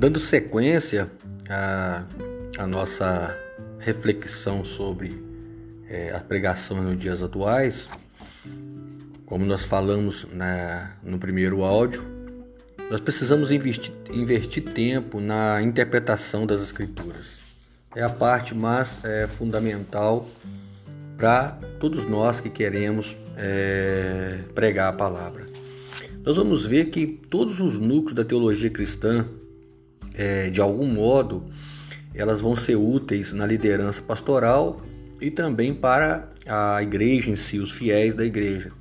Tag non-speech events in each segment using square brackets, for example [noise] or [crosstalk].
Dando sequência à, à nossa reflexão sobre é, a pregação nos dias atuais, como nós falamos na, no primeiro áudio, nós precisamos investir, investir tempo na interpretação das Escrituras. É a parte mais é, fundamental para todos nós que queremos é, pregar a palavra. Nós vamos ver que todos os núcleos da teologia cristã, é, de algum modo, elas vão ser úteis na liderança pastoral e também para a igreja em si, os fiéis da igreja.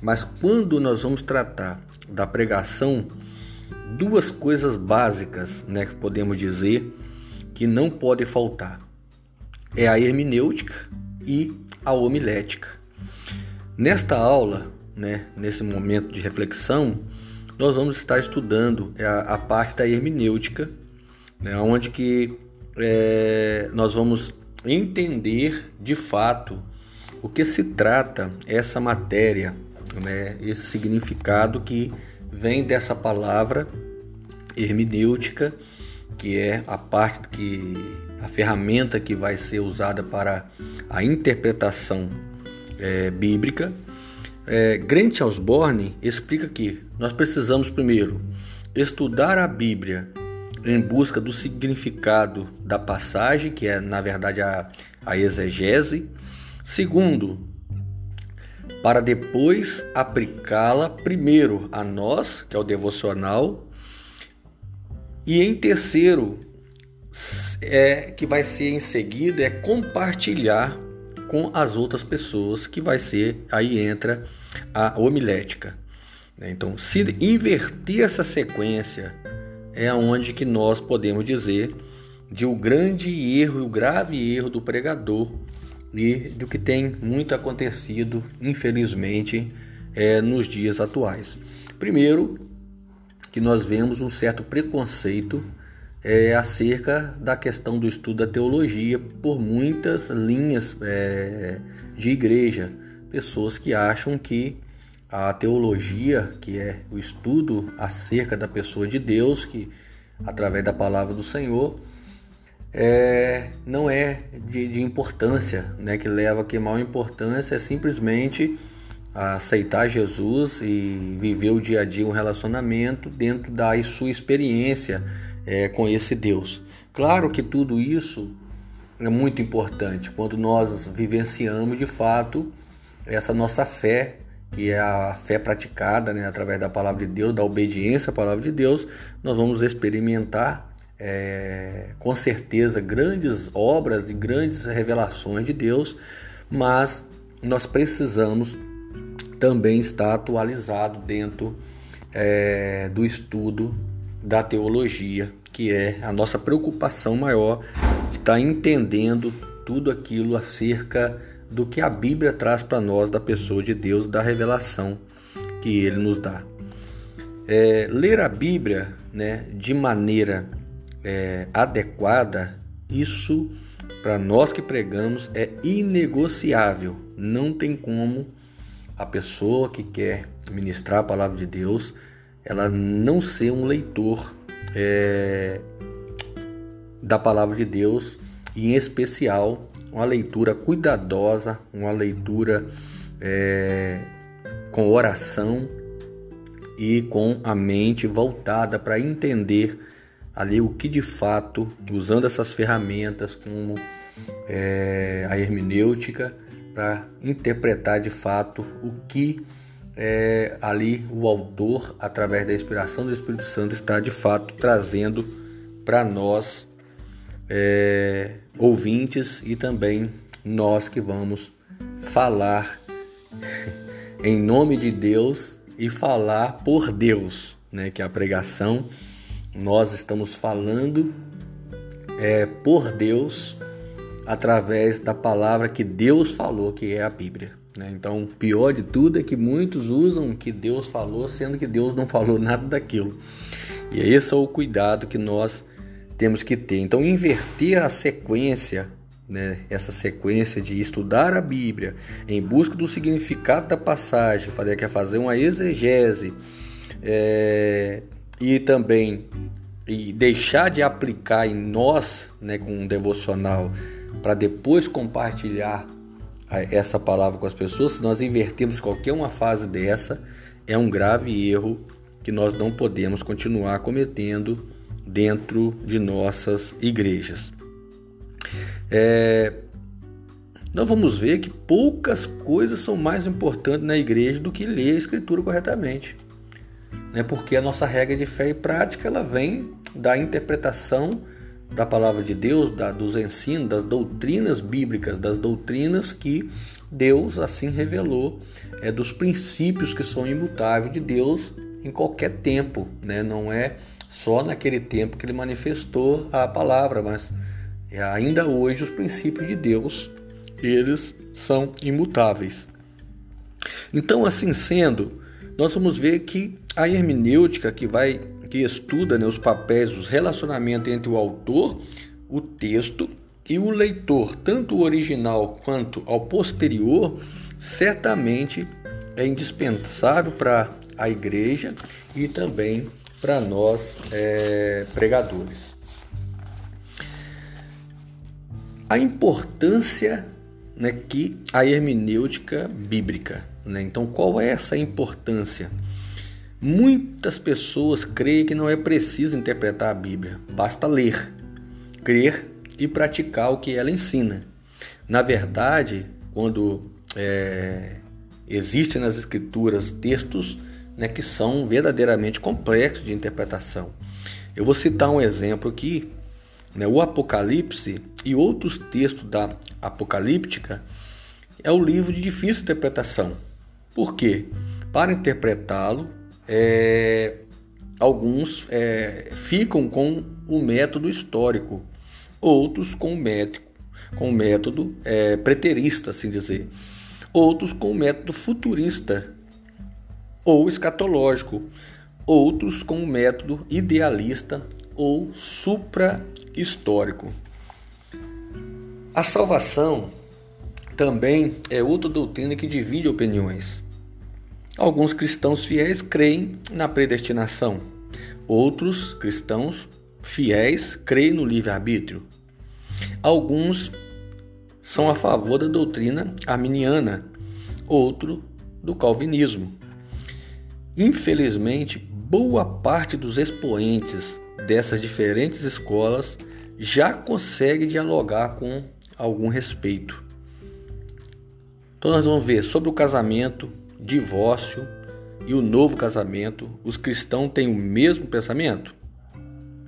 Mas quando nós vamos tratar da pregação, duas coisas básicas, né, que podemos dizer que não pode faltar. É a hermenêutica e a homilética. Nesta aula, né, nesse momento de reflexão, nós vamos estar estudando a, a parte da hermenêutica, né, onde que é, nós vamos entender de fato o que se trata essa matéria, né, esse significado que vem dessa palavra hermenêutica, que é a parte que a ferramenta que vai ser usada para a interpretação é, bíblica. É, Grant Osborne explica que nós precisamos primeiro estudar a Bíblia em busca do significado da passagem, que é na verdade a, a exegese. Segundo, para depois aplicá-la primeiro a nós, que é o devocional, e em terceiro, é que vai ser em seguida é compartilhar com as outras pessoas, que vai ser aí entra a homilética. Né? Então, se inverter essa sequência é onde que nós podemos dizer de o um grande erro e o grave erro do pregador e do que tem muito acontecido, infelizmente, é, nos dias atuais. Primeiro, que nós vemos um certo preconceito é, acerca da questão do estudo da teologia por muitas linhas é, de igreja. Pessoas que acham que a teologia, que é o estudo acerca da pessoa de Deus, que através da palavra do Senhor, é, não é de, de, importância, né, que leva a que maior importância é simplesmente aceitar Jesus e viver o dia a dia um relacionamento dentro da sua experiência é, com esse Deus. Claro que tudo isso é muito importante quando nós vivenciamos de fato essa nossa fé, que é a fé praticada né, através da palavra de Deus, da obediência à palavra de Deus, nós vamos experimentar é, com certeza grandes obras e grandes revelações de Deus, mas nós precisamos também estar atualizado dentro é, do estudo da teologia, que é a nossa preocupação maior estar entendendo tudo aquilo acerca do que a Bíblia traz para nós da pessoa de Deus, da revelação que Ele nos dá. É, ler a Bíblia né, de maneira é, adequada, isso para nós que pregamos é inegociável. Não tem como a pessoa que quer ministrar a palavra de Deus ela não ser um leitor é, da palavra de Deus e em especial uma leitura cuidadosa, uma leitura é, com oração e com a mente voltada para entender ali o que de fato, usando essas ferramentas como é, a hermenêutica, para interpretar de fato o que é, ali o autor, através da inspiração do Espírito Santo, está de fato trazendo para nós, é, ouvintes, e também nós que vamos falar [laughs] em nome de Deus e falar por Deus, né? Que é a pregação. Nós estamos falando é, por Deus através da palavra que Deus falou, que é a Bíblia. Né? Então, o pior de tudo é que muitos usam o que Deus falou, sendo que Deus não falou nada daquilo. E esse é o cuidado que nós temos que ter. Então, inverter a sequência, né? essa sequência de estudar a Bíblia em busca do significado da passagem, fazer, quer fazer uma exegese é, e também e deixar de aplicar em nós, né, com um devocional, para depois compartilhar essa palavra com as pessoas, se nós invertermos qualquer uma fase dessa, é um grave erro que nós não podemos continuar cometendo dentro de nossas igrejas. É, nós vamos ver que poucas coisas são mais importantes na igreja do que ler a escritura corretamente. Né? Porque a nossa regra de fé e prática ela vem da interpretação da palavra de Deus, da, dos ensinos, das doutrinas bíblicas, das doutrinas que Deus assim revelou, é dos princípios que são imutáveis de Deus em qualquer tempo, né? Não é só naquele tempo que ele manifestou a palavra, mas ainda hoje os princípios de Deus, eles são imutáveis. Então, assim sendo, nós vamos ver que a hermenêutica que vai que estuda né, os papéis, os relacionamentos entre o autor, o texto e o leitor, tanto o original quanto ao posterior, certamente é indispensável para a igreja e também para nós é, pregadores. A importância né, que a hermenêutica bíblica. Né? Então, qual é essa importância? Muitas pessoas creem que não é preciso interpretar a Bíblia, basta ler, crer e praticar o que ela ensina. Na verdade, quando é, existem nas Escrituras textos né, que são verdadeiramente complexos de interpretação. Eu vou citar um exemplo aqui, né, o Apocalipse e outros textos da Apocalíptica é o livro de difícil interpretação. Por quê? Para interpretá-lo, é, alguns é, ficam com o método histórico, outros com o método, com o método é, preterista, assim dizer, outros com o método futurista ou escatológico, outros com o método idealista ou supra-histórico. A salvação também é outra doutrina que divide opiniões. Alguns cristãos fiéis creem na predestinação. Outros cristãos fiéis creem no livre-arbítrio. Alguns são a favor da doutrina arminiana, outro do calvinismo. Infelizmente, boa parte dos expoentes dessas diferentes escolas já consegue dialogar com algum respeito. Então nós vamos ver sobre o casamento, divórcio e o novo casamento, os cristãos têm o mesmo pensamento?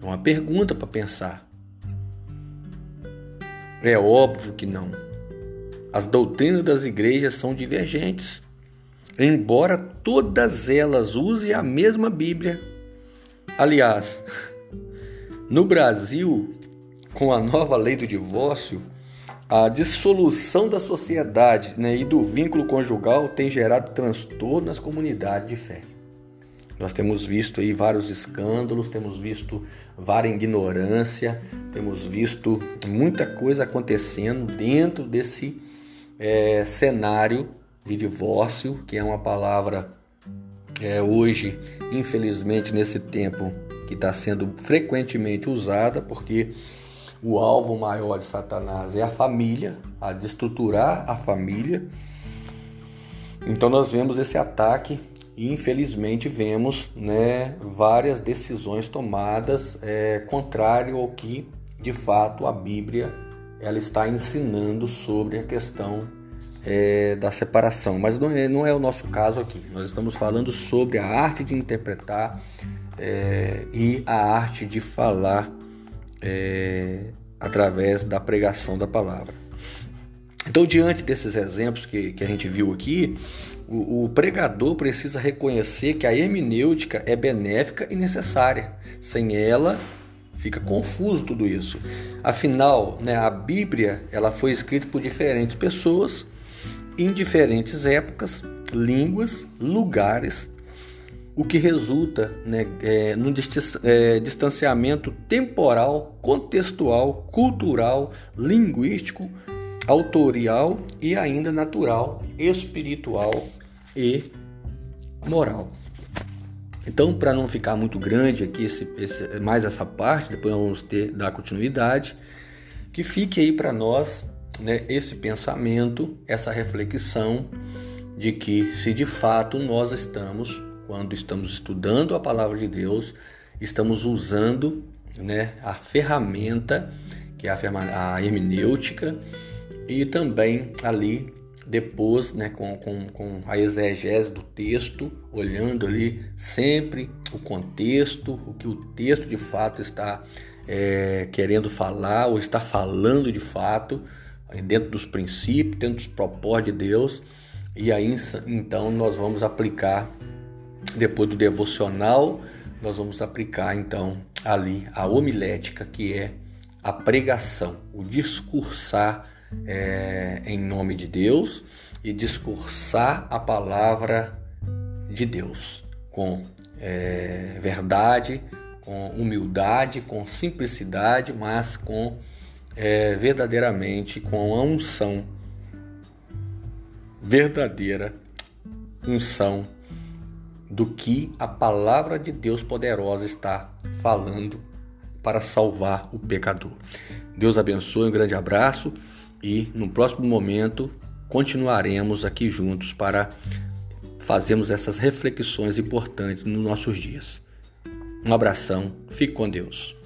É uma pergunta para pensar. É óbvio que não. As doutrinas das igrejas são divergentes. Embora todas elas usem a mesma Bíblia. Aliás, no Brasil, com a nova lei do divórcio, a dissolução da sociedade né, e do vínculo conjugal tem gerado transtorno nas comunidades de fé. Nós temos visto aí vários escândalos, temos visto várias ignorância, temos visto muita coisa acontecendo dentro desse é, cenário de divórcio, que é uma palavra é, hoje, infelizmente, nesse tempo que está sendo frequentemente usada, porque o alvo maior de Satanás é a família, a destruturar a família. Então nós vemos esse ataque e infelizmente vemos né, várias decisões tomadas é, contrário ao que de fato a Bíblia ela está ensinando sobre a questão é, da separação. Mas não é, não é o nosso caso aqui. Nós estamos falando sobre a arte de interpretar é, e a arte de falar é, através da pregação da palavra. Então, diante desses exemplos que, que a gente viu aqui, o, o, pregador precisa reconhecer que a hermenêutica é benéfica e necessária. Sem ela, fica confuso tudo isso. Afinal, né, a Bíblia ela foi escrita por diferentes pessoas, em diferentes épocas, línguas, lugares o que resulta né, é, é, distanciamento temporal, contextual, cultural, linguístico, autorial e ainda natural, espiritual e moral. Então, para não ficar muito grande aqui esse, esse, mais essa parte, depois nós vamos ter dar continuidade, que fique aí para nós né, esse pensamento, essa reflexão de que se de fato nós estamos, quando estamos estudando a palavra de Deus, estamos usando né, a ferramenta que é a, hermenêutica e também ali depois, né, com, com, com a exegese do texto, olhando ali sempre o contexto, o que o texto de fato está é, querendo falar ou está falando de fato, dentro dos princípios, dentro dos propósitos de Deus, e aí então nós vamos aplicar, depois do devocional, nós vamos aplicar então ali a homilética, que é a pregação, o discursar é, em nome de Deus e discursar a palavra de Deus com é, verdade, com humildade, com simplicidade, mas com é, verdadeiramente com a unção verdadeira, unção do que a palavra de Deus poderosa está falando para salvar o pecador. Deus abençoe, um grande abraço e no próximo momento continuaremos aqui juntos para fazermos essas reflexões importantes nos nossos dias. Um abração, fique com Deus.